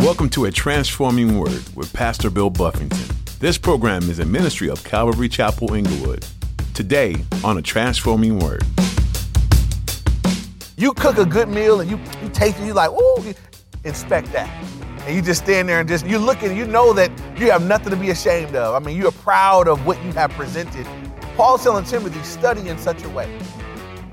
Welcome to A Transforming Word with Pastor Bill Buffington. This program is a ministry of Calvary Chapel Inglewood. Today on A Transforming Word. You cook a good meal and you, you taste it, you're like, ooh, inspect that. And you just stand there and just, you look at it, you know that you have nothing to be ashamed of. I mean, you are proud of what you have presented. Paul's telling Timothy, study in such a way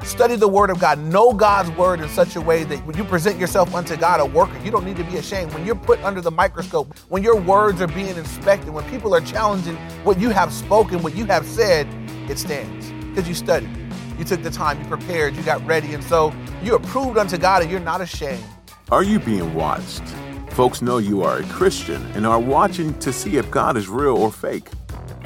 Study the Word of God. Know God's Word in such a way that when you present yourself unto God, a worker, you don't need to be ashamed. When you're put under the microscope, when your words are being inspected, when people are challenging what you have spoken, what you have said, it stands because you studied. You took the time, you prepared, you got ready, and so you're approved unto God and you're not ashamed. Are you being watched? Folks know you are a Christian and are watching to see if God is real or fake.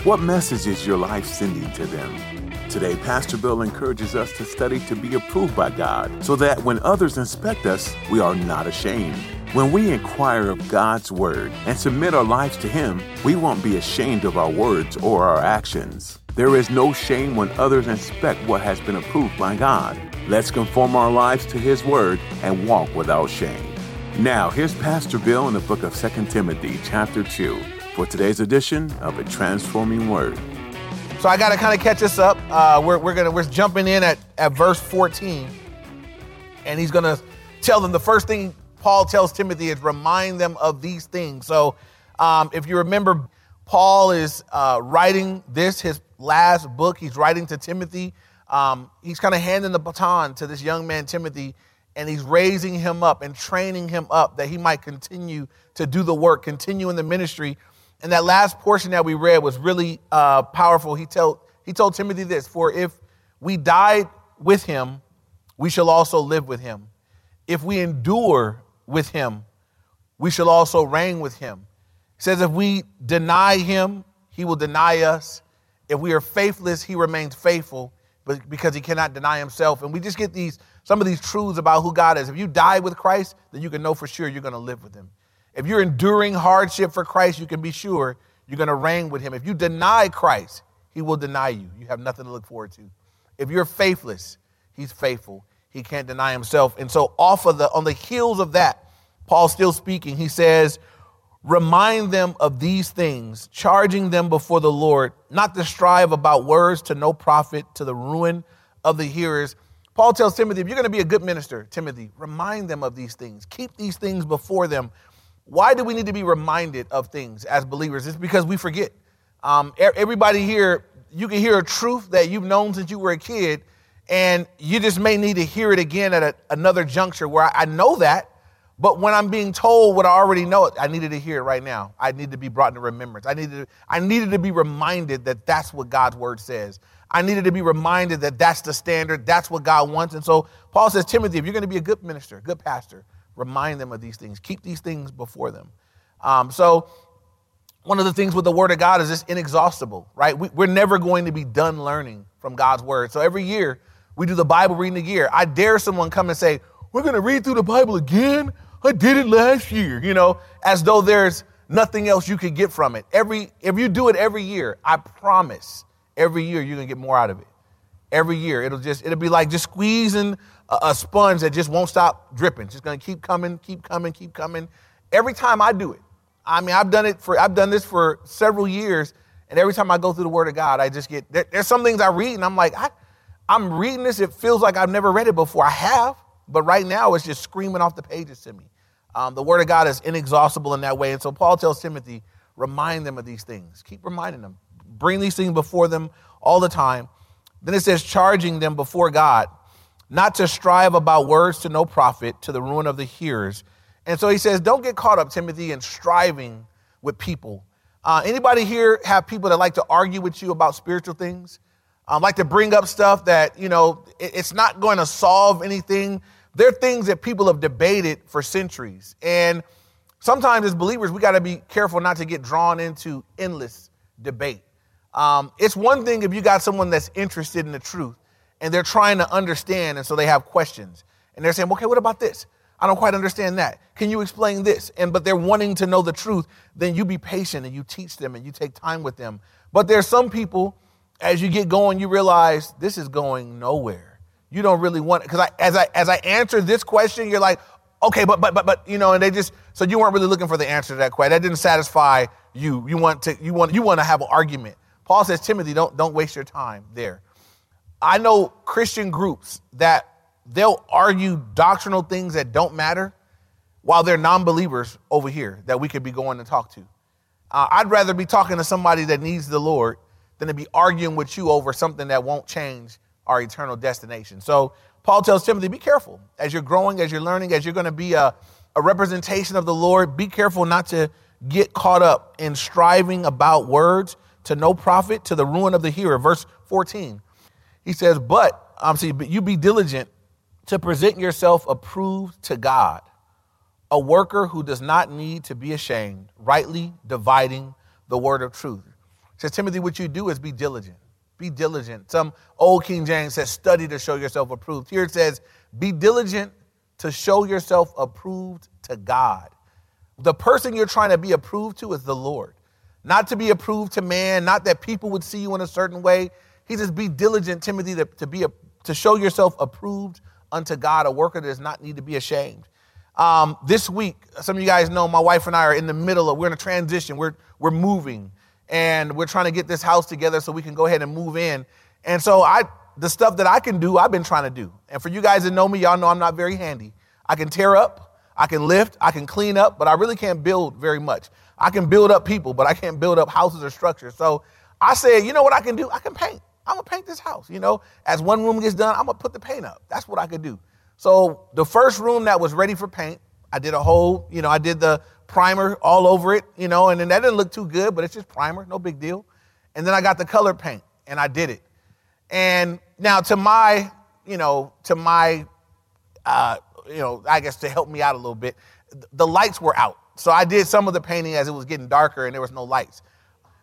What message is your life sending to them? Today, Pastor Bill encourages us to study to be approved by God so that when others inspect us, we are not ashamed. When we inquire of God's Word and submit our lives to Him, we won't be ashamed of our words or our actions. There is no shame when others inspect what has been approved by God. Let's conform our lives to His Word and walk without shame. Now, here's Pastor Bill in the book of 2 Timothy, chapter 2, for today's edition of A Transforming Word. So I got to kind of catch us up. Uh, we're, we're gonna we're jumping in at, at verse 14, and he's gonna tell them the first thing Paul tells Timothy is remind them of these things. So um, if you remember, Paul is uh, writing this his last book. He's writing to Timothy. Um, he's kind of handing the baton to this young man Timothy, and he's raising him up and training him up that he might continue to do the work, continue in the ministry and that last portion that we read was really uh, powerful. He told, he told Timothy this For if we died with him, we shall also live with him. If we endure with him, we shall also reign with him. He says, If we deny him, he will deny us. If we are faithless, he remains faithful but because he cannot deny himself. And we just get these some of these truths about who God is. If you die with Christ, then you can know for sure you're going to live with him. If you're enduring hardship for Christ, you can be sure you're going to reign with him. If you deny Christ, he will deny you. You have nothing to look forward to. If you're faithless, he's faithful. He can't deny himself. And so off of the on the heels of that, Paul's still speaking. He says, "Remind them of these things, charging them before the Lord, not to strive about words to no profit, to the ruin of the hearers." Paul tells Timothy, if you're going to be a good minister, Timothy, remind them of these things. Keep these things before them why do we need to be reminded of things as believers? It's because we forget. Um, everybody here, you can hear a truth that you've known since you were a kid, and you just may need to hear it again at a, another juncture where I, I know that, but when I'm being told what I already know, I needed to hear it right now. I need to be brought into remembrance. I needed, to, I needed to be reminded that that's what God's word says. I needed to be reminded that that's the standard, that's what God wants. And so Paul says, Timothy, if you're going to be a good minister, good pastor, Remind them of these things. Keep these things before them. Um, so, one of the things with the Word of God is it's inexhaustible, right? We, we're never going to be done learning from God's Word. So, every year we do the Bible reading a year. I dare someone come and say, We're going to read through the Bible again? I did it last year, you know, as though there's nothing else you could get from it. Every, if you do it every year, I promise every year you're going to get more out of it. Every year. It'll just, it'll be like just squeezing a, a sponge that just won't stop dripping. Just gonna keep coming, keep coming, keep coming. Every time I do it, I mean, I've done it for, I've done this for several years, and every time I go through the Word of God, I just get, there, there's some things I read, and I'm like, I, I'm reading this, it feels like I've never read it before. I have, but right now it's just screaming off the pages to me. Um, the Word of God is inexhaustible in that way. And so Paul tells Timothy, remind them of these things. Keep reminding them. Bring these things before them all the time. Then it says, charging them before God not to strive about words to no profit, to the ruin of the hearers. And so he says, don't get caught up, Timothy, in striving with people. Uh, anybody here have people that like to argue with you about spiritual things? Um, like to bring up stuff that, you know, it, it's not going to solve anything. They're things that people have debated for centuries. And sometimes as believers, we got to be careful not to get drawn into endless debate. Um, it's one thing if you got someone that's interested in the truth and they're trying to understand, and so they have questions. And they're saying, okay, what about this? I don't quite understand that. Can you explain this? And but they're wanting to know the truth, then you be patient and you teach them and you take time with them. But there's some people, as you get going, you realize this is going nowhere. You don't really want. Because I, as I as I answer this question, you're like, okay, but but but but you know, and they just so you weren't really looking for the answer to that question. That didn't satisfy you. You want to you want you want to have an argument. Paul says, Timothy, don't don't waste your time there. I know Christian groups that they'll argue doctrinal things that don't matter while they're non-believers over here that we could be going to talk to. Uh, I'd rather be talking to somebody that needs the Lord than to be arguing with you over something that won't change our eternal destination. So Paul tells Timothy, be careful as you're growing, as you're learning, as you're going to be a, a representation of the Lord. Be careful not to get caught up in striving about words to no profit, to the ruin of the hearer. Verse 14, he says, But, um, see, but you be diligent to present yourself approved to God, a worker who does not need to be ashamed, rightly dividing the word of truth. says, Timothy, what you do is be diligent. Be diligent. Some old King James says, study to show yourself approved. Here it says, be diligent to show yourself approved to God. The person you're trying to be approved to is the Lord. Not to be approved to man, not that people would see you in a certain way. He says, be diligent, Timothy, to, to be a, to show yourself approved unto God, a worker that does not need to be ashamed. Um, this week, some of you guys know my wife and I are in the middle of, we're in a transition. We're, we're moving and we're trying to get this house together so we can go ahead and move in. And so I, the stuff that I can do, I've been trying to do. And for you guys that know me, y'all know I'm not very handy. I can tear up, I can lift, I can clean up, but I really can't build very much. I can build up people, but I can't build up houses or structures. So I said, you know what I can do? I can paint. I'm gonna paint this house. You know, as one room gets done, I'm gonna put the paint up. That's what I could do. So the first room that was ready for paint, I did a whole, you know, I did the primer all over it, you know, and then that didn't look too good, but it's just primer, no big deal. And then I got the color paint and I did it. And now to my, you know, to my, uh, you know, I guess to help me out a little bit, the lights were out. So I did some of the painting as it was getting darker and there was no lights.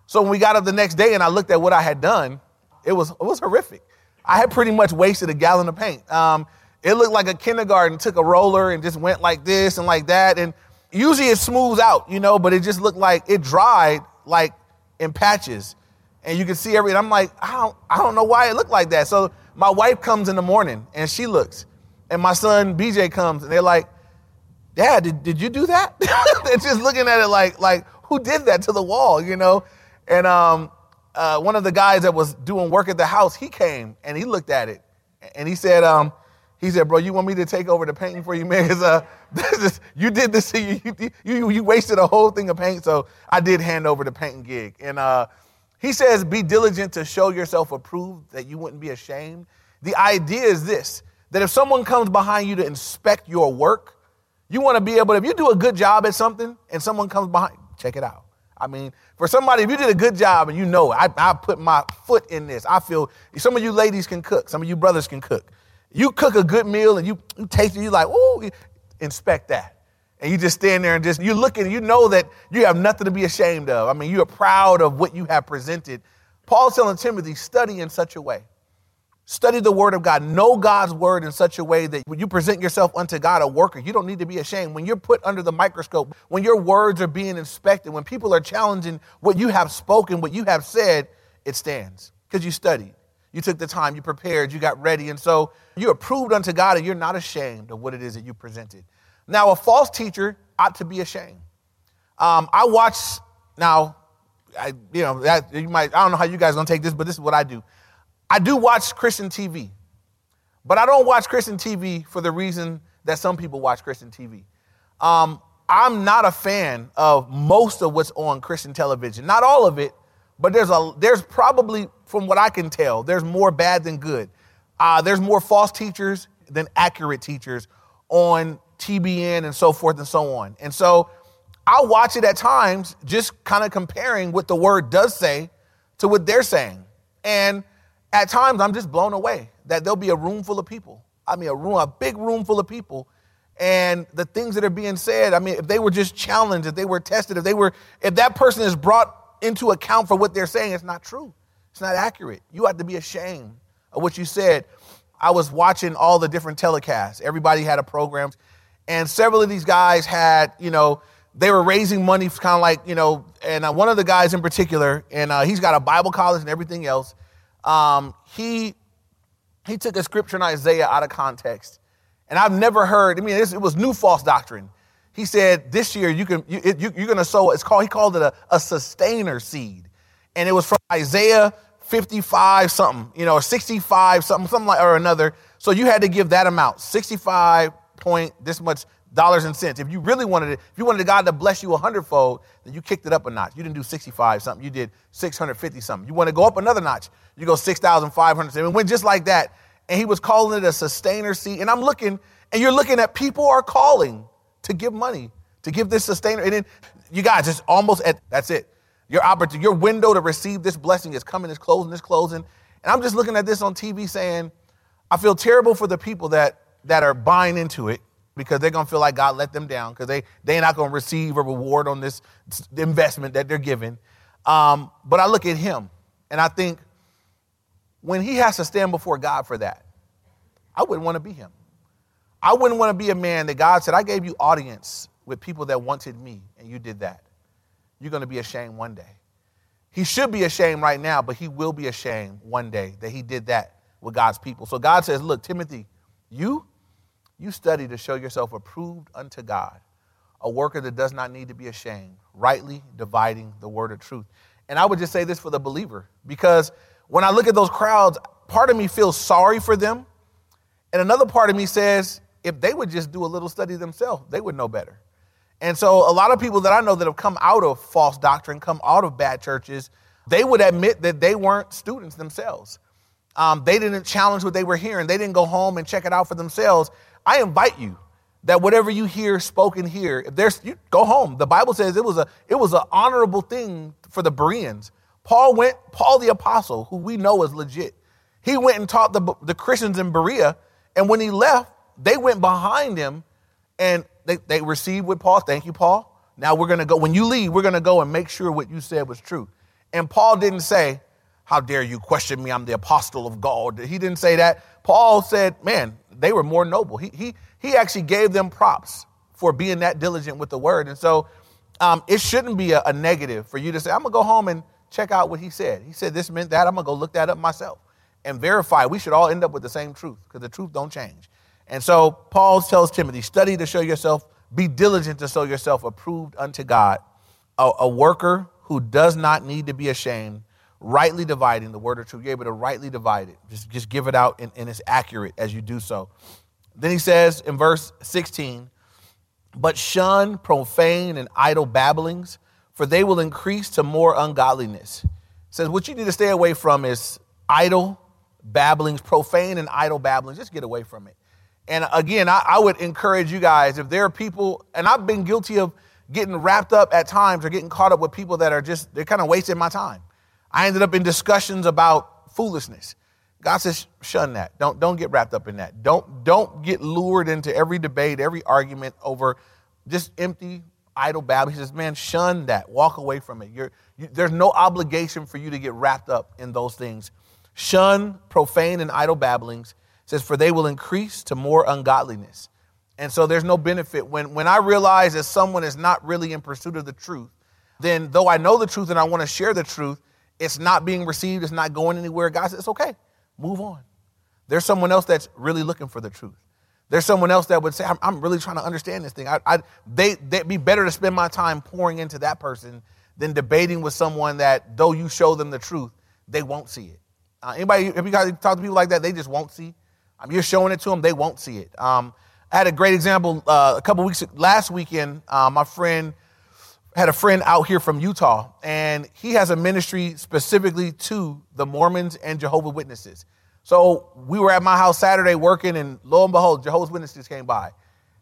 So when we got up the next day and I looked at what I had done, it was, it was horrific. I had pretty much wasted a gallon of paint. Um, it looked like a kindergarten took a roller and just went like this and like that. And usually it smooths out, you know, but it just looked like it dried like in patches. And you can see everything. I'm like, I don't, I don't know why it looked like that. So my wife comes in the morning and she looks. And my son BJ comes and they're like, Dad, did, did you do that? they're just looking at it like, like, who did that to the wall, you know? And um, uh, one of the guys that was doing work at the house, he came and he looked at it and he said, um, he said, bro, you want me to take over the painting for you, man? Because uh, is, you did this, you, you, you wasted a whole thing of paint. So I did hand over the painting gig. And uh, he says, be diligent to show yourself approved, that you wouldn't be ashamed. The idea is this, that if someone comes behind you to inspect your work, you want to be able to, if you do a good job at something and someone comes behind, check it out. I mean, for somebody, if you did a good job and you know, I, I put my foot in this, I feel, some of you ladies can cook, some of you brothers can cook. You cook a good meal and you, you taste it, you like, ooh, inspect that. And you just stand there and just, you look and you know that you have nothing to be ashamed of. I mean, you are proud of what you have presented. Paul's telling Timothy, study in such a way. Study the word of God. Know God's word in such a way that when you present yourself unto God, a worker, you don't need to be ashamed. When you're put under the microscope, when your words are being inspected, when people are challenging what you have spoken, what you have said, it stands because you studied. You took the time, you prepared, you got ready. And so you're approved unto God and you're not ashamed of what it is that you presented. Now, a false teacher ought to be ashamed. Um, I watch, now, I, you know, that, you might, I don't know how you guys gonna take this, but this is what I do. I do watch Christian TV, but I don't watch Christian TV for the reason that some people watch Christian TV. Um, I'm not a fan of most of what's on Christian television. Not all of it, but there's a there's probably, from what I can tell, there's more bad than good. Uh, there's more false teachers than accurate teachers on TBN and so forth and so on. And so I watch it at times, just kind of comparing what the word does say to what they're saying. And at times I'm just blown away that there'll be a room full of people. I mean, a room, a big room full of people. And the things that are being said, I mean, if they were just challenged, if they were tested, if they were, if that person is brought into account for what they're saying, it's not true. It's not accurate. You have to be ashamed of what you said. I was watching all the different telecasts. Everybody had a program. And several of these guys had, you know, they were raising money kind of like, you know, and uh, one of the guys in particular, and uh, he's got a Bible college and everything else. Um, he, he took a scripture in Isaiah out of context. And I've never heard, I mean, it was new false doctrine. He said this year you can, you, you, you're going to sow, it's called, he called it a, a sustainer seed. And it was from Isaiah 55 something, you know, or 65 something, something like, or another. So you had to give that amount, 65 point, this much dollars and cents. If you really wanted it, if you wanted God to bless you a hundredfold, then you kicked it up a notch. You didn't do 65 something, you did 650 something. You want to go up another notch, you go 6,500. It went just like that. And he was calling it a sustainer seed. And I'm looking, and you're looking at people are calling to give money, to give this sustainer. And then you guys, it's almost at, that's it. Your opportunity, your window to receive this blessing is coming, is closing, is closing. And I'm just looking at this on TV saying, I feel terrible for the people that that are buying into it because they're gonna feel like God let them down because they they're not gonna receive a reward on this investment that they're giving. Um, but I look at him and I think when he has to stand before God for that, I wouldn't want to be him. I wouldn't want to be a man that God said, I gave you audience with people that wanted me, and you did that. You're going to be ashamed one day. He should be ashamed right now, but he will be ashamed one day that he did that with God's people. So God says, Look, Timothy, you, you study to show yourself approved unto God, a worker that does not need to be ashamed, rightly dividing the word of truth. And I would just say this for the believer, because when I look at those crowds, part of me feels sorry for them. And another part of me says, if they would just do a little study themselves, they would know better. And so, a lot of people that I know that have come out of false doctrine, come out of bad churches, they would admit that they weren't students themselves. Um, they didn't challenge what they were hearing. They didn't go home and check it out for themselves. I invite you that whatever you hear spoken here, if there's you go home. The Bible says it was a it was an honorable thing for the Bereans. Paul went, Paul the apostle, who we know is legit. He went and taught the, the Christians in Berea, and when he left, they went behind him and they, they received with Paul. Thank you, Paul. Now we're gonna go. When you leave, we're gonna go and make sure what you said was true. And Paul didn't say, how dare you question me? I'm the apostle of God. He didn't say that. Paul said, Man, they were more noble. He, he, he actually gave them props for being that diligent with the word. And so um, it shouldn't be a, a negative for you to say, I'm going to go home and check out what he said. He said this meant that. I'm going to go look that up myself and verify. We should all end up with the same truth because the truth don't change. And so Paul tells Timothy, study to show yourself, be diligent to show yourself approved unto God, a, a worker who does not need to be ashamed rightly dividing the word of truth. You're able to rightly divide it. Just, just give it out and, and it's accurate as you do so. Then he says in verse 16, but shun profane and idle babblings, for they will increase to more ungodliness. Says what you need to stay away from is idle babblings, profane and idle babblings. Just get away from it. And again, I, I would encourage you guys, if there are people, and I've been guilty of getting wrapped up at times or getting caught up with people that are just, they're kind of wasting my time. I ended up in discussions about foolishness. God says, shun that. Don't, don't get wrapped up in that. Don't, don't get lured into every debate, every argument over just empty, idle babble. He says, man, shun that. Walk away from it. You, there's no obligation for you to get wrapped up in those things. Shun profane and idle babblings. It says, for they will increase to more ungodliness. And so there's no benefit. When, when I realize that someone is not really in pursuit of the truth, then though I know the truth and I want to share the truth, it's not being received, it's not going anywhere. God says, it's okay, move on. There's someone else that's really looking for the truth. There's someone else that would say, I'm, I'm really trying to understand this thing. I, I, they, they'd be better to spend my time pouring into that person than debating with someone that, though you show them the truth, they won't see it. Uh, anybody, have you guys talked to people like that? They just won't see. Um, you're showing it to them, they won't see it. Um, I had a great example uh, a couple weeks last weekend. Uh, my friend had a friend out here from Utah, and he has a ministry specifically to the Mormons and Jehovah Witnesses. So we were at my house Saturday working, and lo and behold, Jehovah's Witnesses came by.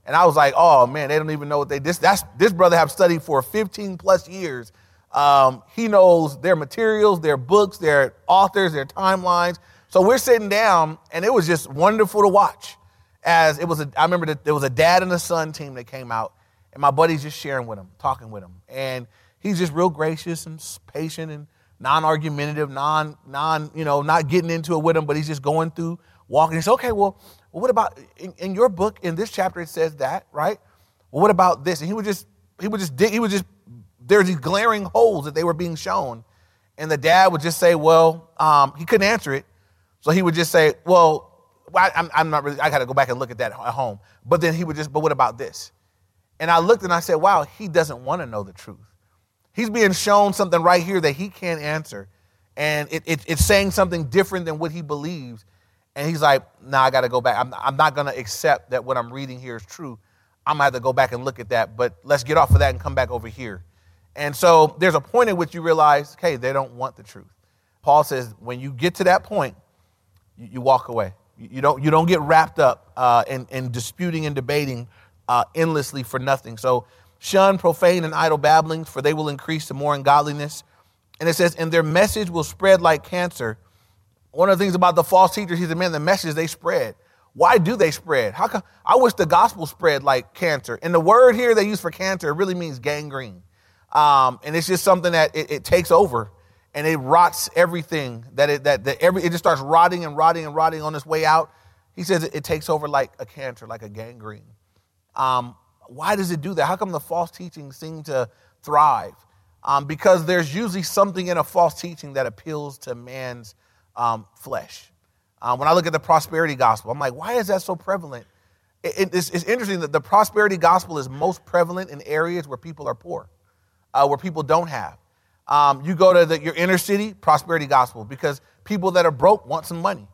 And I was like, oh man, they don't even know what they this that's this brother have studied for 15 plus years. Um, he knows their materials, their books, their authors, their timelines. So we're sitting down, and it was just wonderful to watch. As it was, a, I remember that there was a dad and a son team that came out, and my buddy's just sharing with him, talking with him. And he's just real gracious and patient and non-argumentative, non, non, you know, not getting into it with him, but he's just going through, walking. He said, okay, well, what about in, in, your book, in this chapter, it says that, right? Well, what about this? And he would just, he would just dig, he would just, there's these glaring holes that they were being shown. And the dad would just say, well, um, he couldn't answer it. So he would just say, well, I, am I'm not really, I got to go back and look at that at home. But then he would just, but what about this? And I looked and I said, wow, he doesn't want to know the truth. He's being shown something right here that he can't answer. And it, it, it's saying something different than what he believes. And he's like, nah, I got to go back. I'm, I'm not going to accept that what I'm reading here is true. I'm going to have to go back and look at that. But let's get off of that and come back over here. And so there's a point at which you realize, okay, they don't want the truth. Paul says, when you get to that point, you, you walk away. You, don't, you don't get wrapped up uh, in, in disputing and debating uh, endlessly for nothing. So shun profane and idle babblings, for they will increase to more ungodliness. And it says, and their message will spread like cancer. One of the things about the false teachers, he's said, man, the message they spread. Why do they spread? How come I wish the gospel spread like cancer? And the word here they use for cancer really means gangrene. Um, and it's just something that it, it, takes over and it rots everything that it that, that every it just starts rotting and rotting and rotting on its way out. He says it, it takes over like a cancer, like a gangrene. Um, why does it do that? How come the false teachings seem to thrive? Um, because there's usually something in a false teaching that appeals to man's um, flesh. Um, when I look at the prosperity gospel, I'm like, why is that so prevalent? It, it, it's, it's, interesting that the prosperity gospel is most prevalent in areas where people are poor, uh, where people don't have. Um, you go to the, your inner city, prosperity gospel, because people that are broke want some money.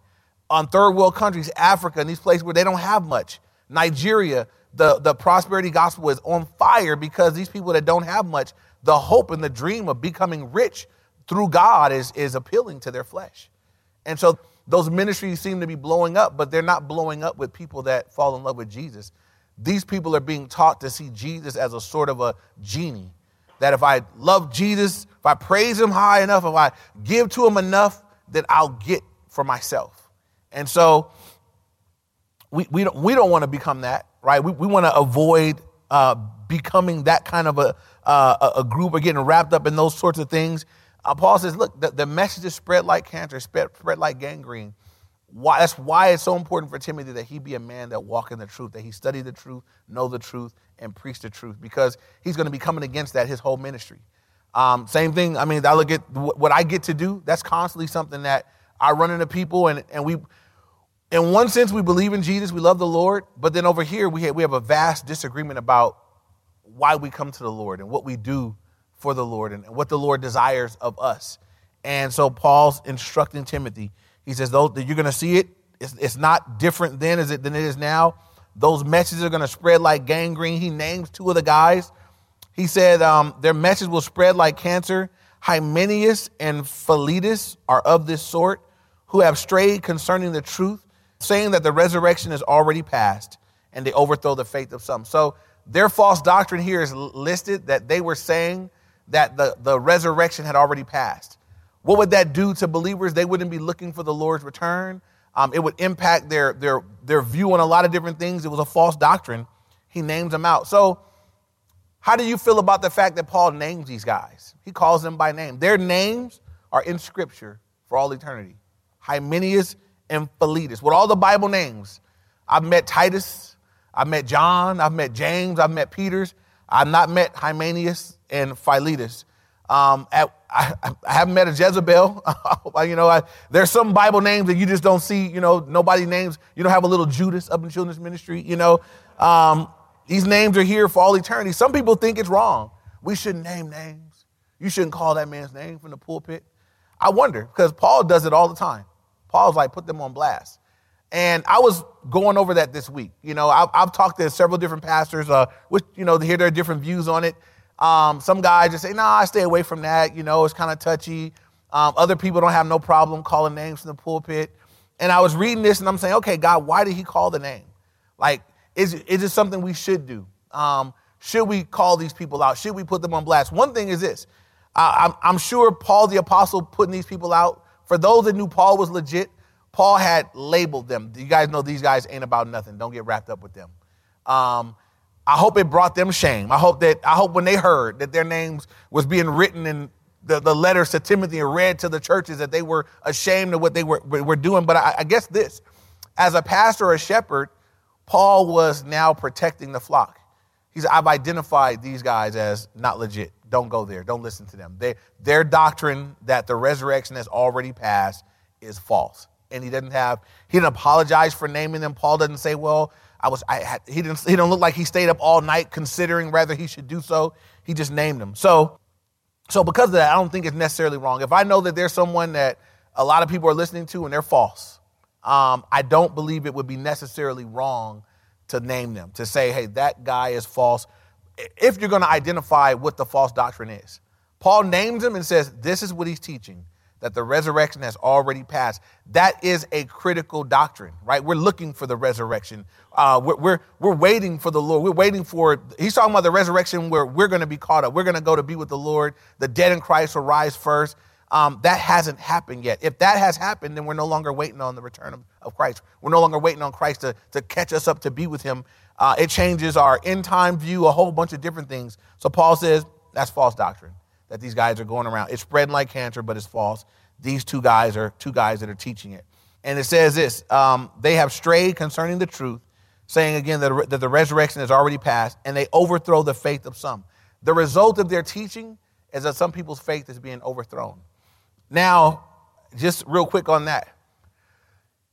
On third world countries, Africa, and these places where they don't have much, Nigeria, the, the prosperity gospel is on fire because these people that don't have much, the hope and the dream of becoming rich through God is, is appealing to their flesh. And so those ministries seem to be blowing up, but they're not blowing up with people that fall in love with Jesus. These people are being taught to see Jesus as a sort of a genie. That if I love Jesus, if I praise him high enough, if I give to him enough, then I'll get for myself. And so we, we don't, we don't want to become that right? We, we want to avoid uh, becoming that kind of a, uh, a group or getting wrapped up in those sorts of things. Uh, Paul says, look, the, the message is spread like cancer, spread, spread like gangrene. Why, that's why it's so important for Timothy that he be a man that walk in the truth, that he study the truth, know the truth, and preach the truth, because he's going to be coming against that his whole ministry. Um, same thing. I mean, I look at what I get to do. That's constantly something that I run into people, and, and we in one sense, we believe in Jesus, we love the Lord, but then over here, we have, we have a vast disagreement about why we come to the Lord and what we do for the Lord and what the Lord desires of us. And so Paul's instructing Timothy. He says, "Those you're going to see it. It's, it's not different then as it than it is now. Those messages are going to spread like gangrene." He names two of the guys. He said, um, "Their message will spread like cancer. Hymenaeus and Philetus are of this sort, who have strayed concerning the truth." Saying that the resurrection is already past and they overthrow the faith of some. So their false doctrine here is listed that they were saying that the, the resurrection had already passed. What would that do to believers? They wouldn't be looking for the Lord's return. Um, it would impact their, their, their view on a lot of different things. It was a false doctrine. He names them out. So, how do you feel about the fact that Paul names these guys? He calls them by name. Their names are in Scripture for all eternity. Hymenaeus and Philetus, with all the Bible names. I've met Titus, I've met John, I've met James, I've met Peter's. I've not met Hymenaeus and Philetus. Um, at, I, I, haven't met a Jezebel. you know, I, there's some Bible names that you just don't see. You know, nobody names. You don't have a little Judas up in children's ministry. You know, um, these names are here for all eternity. Some people think it's wrong. We shouldn't name names. You shouldn't call that man's name from the pulpit. I wonder because Paul does it all the time. Paul's like, put them on blast. And I was going over that this week. You know, I've, I've talked to several different pastors, uh, which, you know, to hear their different views on it. Um, some guys just say, nah, I stay away from that. You know, it's kind of touchy. Um, other people don't have no problem calling names from the pulpit. And I was reading this and I'm saying, okay, God, why did he call the name? Like, is, is it something we should do? Um, should we call these people out? Should we put them on blast? One thing is this I'm, I'm sure Paul the Apostle putting these people out for those that knew Paul was legit, Paul had labeled them. You guys know these guys ain't about nothing. Don't get wrapped up with them. Um, I hope it brought them shame. I hope that I hope when they heard that their names was being written in the, the letters to Timothy and read to the churches that they were ashamed of what they were, were doing. But I, I guess this, as a pastor or a shepherd, Paul was now protecting the flock. He said, I've identified these guys as not legit. Don't go there. Don't listen to them. They, their doctrine that the resurrection has already passed is false. and he didn't have he didn't apologize for naming them. Paul doesn't say, "Well, I was I had, he didn't he don't look like he stayed up all night considering whether he should do so." He just named them. So so because of that, I don't think it's necessarily wrong. If I know that there's someone that a lot of people are listening to and they're false, um, I don't believe it would be necessarily wrong to name them, to say, hey, that guy is false, if you're going to identify what the false doctrine is. Paul names him and says, this is what he's teaching, that the resurrection has already passed. That is a critical doctrine, right? We're looking for the resurrection. Uh, we're, we're, we're waiting for the Lord. We're waiting for, he's talking about the resurrection where we're going to be caught up. We're going to go to be with the Lord. The dead in Christ will rise first. Um, that hasn't happened yet. If that has happened, then we're no longer waiting on the return of, of Christ. We're no longer waiting on Christ to, to catch us up to be with him. Uh, it changes our end time view, a whole bunch of different things. So Paul says that's false doctrine that these guys are going around. It's spreading like cancer, but it's false. These two guys are two guys that are teaching it. And it says this um, they have strayed concerning the truth, saying again that, that the resurrection has already passed, and they overthrow the faith of some. The result of their teaching is that some people's faith is being overthrown. Now, just real quick on that.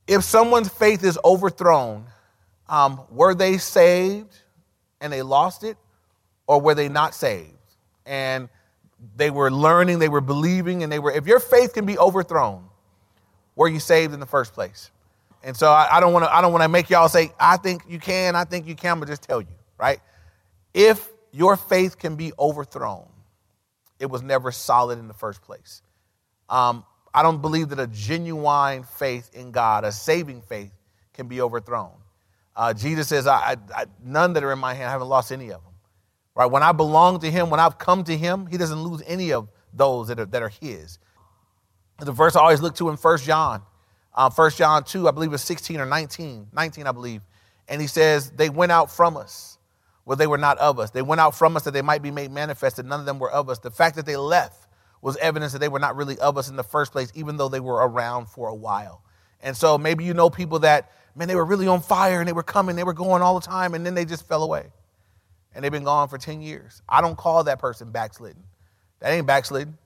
If someone's faith is overthrown, um, were they saved and they lost it, or were they not saved? And they were learning, they were believing, and they were, if your faith can be overthrown, were you saved in the first place? And so I, I don't want to, I don't want to make y'all say, I think you can, I think you can, but just tell you, right? If your faith can be overthrown, it was never solid in the first place. Um, I don't believe that a genuine faith in God, a saving faith, can be overthrown. Uh, Jesus says, I, I, none that are in my hand, I haven't lost any of them. Right? When I belong to him, when I've come to him, he doesn't lose any of those that are, that are his. The verse I always look to in 1 John, uh, 1 John 2, I believe it's 16 or 19, 19, I believe. And he says, They went out from us, well, they were not of us. They went out from us that they might be made manifest, and none of them were of us. The fact that they left was evidence that they were not really of us in the first place, even though they were around for a while. And so maybe you know people that, man, they were really on fire and they were coming, they were going all the time, and then they just fell away. And they've been gone for 10 years. I don't call that person backslidden. That ain't backslidden.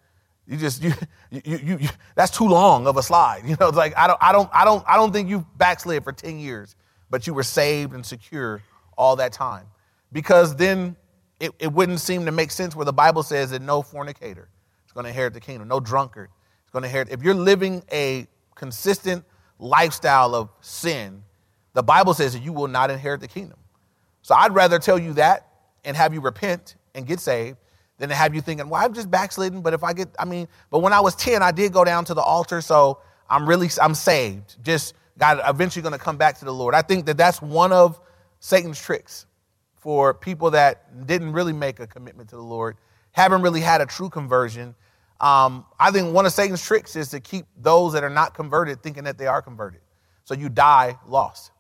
You just you, you, you, you that's too long of a slide. You know, it's like I don't I don't I don't I don't think you backslid for 10 years, but you were saved and secure all that time. Because then it, it wouldn't seem to make sense where the Bible says that no fornicator, going to inherit the kingdom. No drunkard is going to inherit. If you're living a consistent lifestyle of sin, the Bible says that you will not inherit the kingdom. So I'd rather tell you that and have you repent and get saved than to have you thinking, well, I'm just backsliding, but if I get, I mean, but when I was 10, I did go down to the altar, so I'm really, I'm saved. Just God eventually going to come back to the Lord. I think that that's one of Satan's tricks for people that didn't really make a commitment to the Lord, haven't really had a true conversion, um, I think one of Satan's tricks is to keep those that are not converted thinking that they are converted. So you die lost,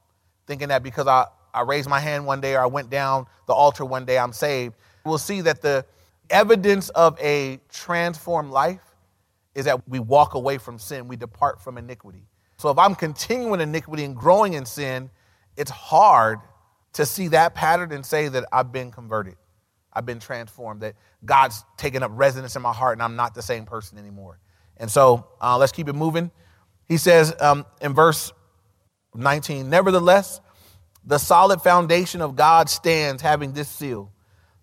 thinking that because I, I raised my hand one day or I went down the altar one day, I'm saved. We'll see that the evidence of a transformed life is that we walk away from sin, we depart from iniquity. So if I'm continuing iniquity and growing in sin, it's hard to see that pattern and say that I've been converted. I've been transformed, that God's taken up residence in my heart and I'm not the same person anymore. And so uh, let's keep it moving. He says um, in verse 19, Nevertheless, the solid foundation of God stands having this seal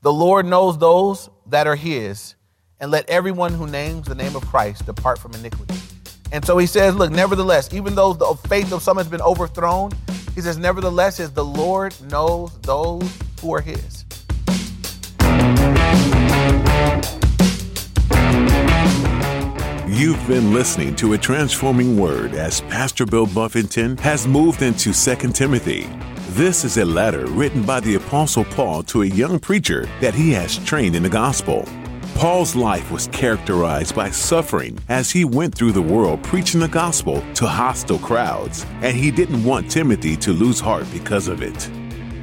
The Lord knows those that are his, and let everyone who names the name of Christ depart from iniquity. And so he says, Look, nevertheless, even though the faith of some has been overthrown, he says, Nevertheless, is the Lord knows those who are his. You've been listening to a transforming word as Pastor Bill Buffington has moved into 2 Timothy. This is a letter written by the Apostle Paul to a young preacher that he has trained in the gospel. Paul's life was characterized by suffering as he went through the world preaching the gospel to hostile crowds, and he didn't want Timothy to lose heart because of it.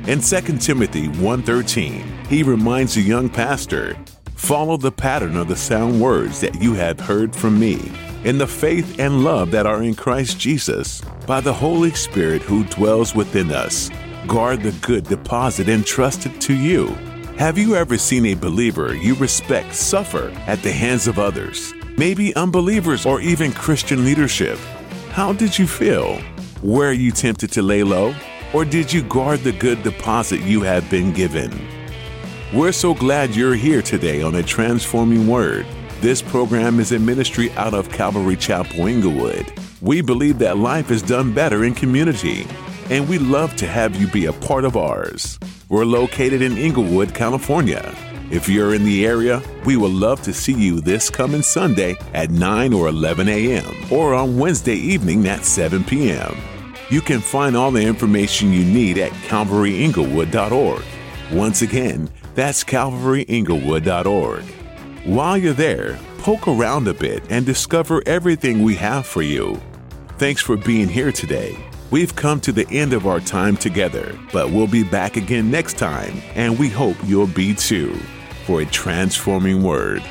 In 2 Timothy 1:13, he reminds the young pastor Follow the pattern of the sound words that you have heard from me, in the faith and love that are in Christ Jesus, by the Holy Spirit who dwells within us. Guard the good deposit entrusted to you. Have you ever seen a believer you respect suffer at the hands of others? Maybe unbelievers or even Christian leadership. How did you feel? Were you tempted to lay low? Or did you guard the good deposit you have been given? We're so glad you're here today on a transforming word. This program is a ministry out of Calvary Chapel Inglewood. We believe that life is done better in community, and we love to have you be a part of ours. We're located in Inglewood, California. If you're in the area, we would love to see you this coming Sunday at 9 or 11 a.m. or on Wednesday evening at 7 p.m. You can find all the information you need at calvaryinglewood.org. Once again, that's calvaryinglewood.org. While you're there, poke around a bit and discover everything we have for you. Thanks for being here today. We've come to the end of our time together, but we'll be back again next time, and we hope you'll be too for a transforming word.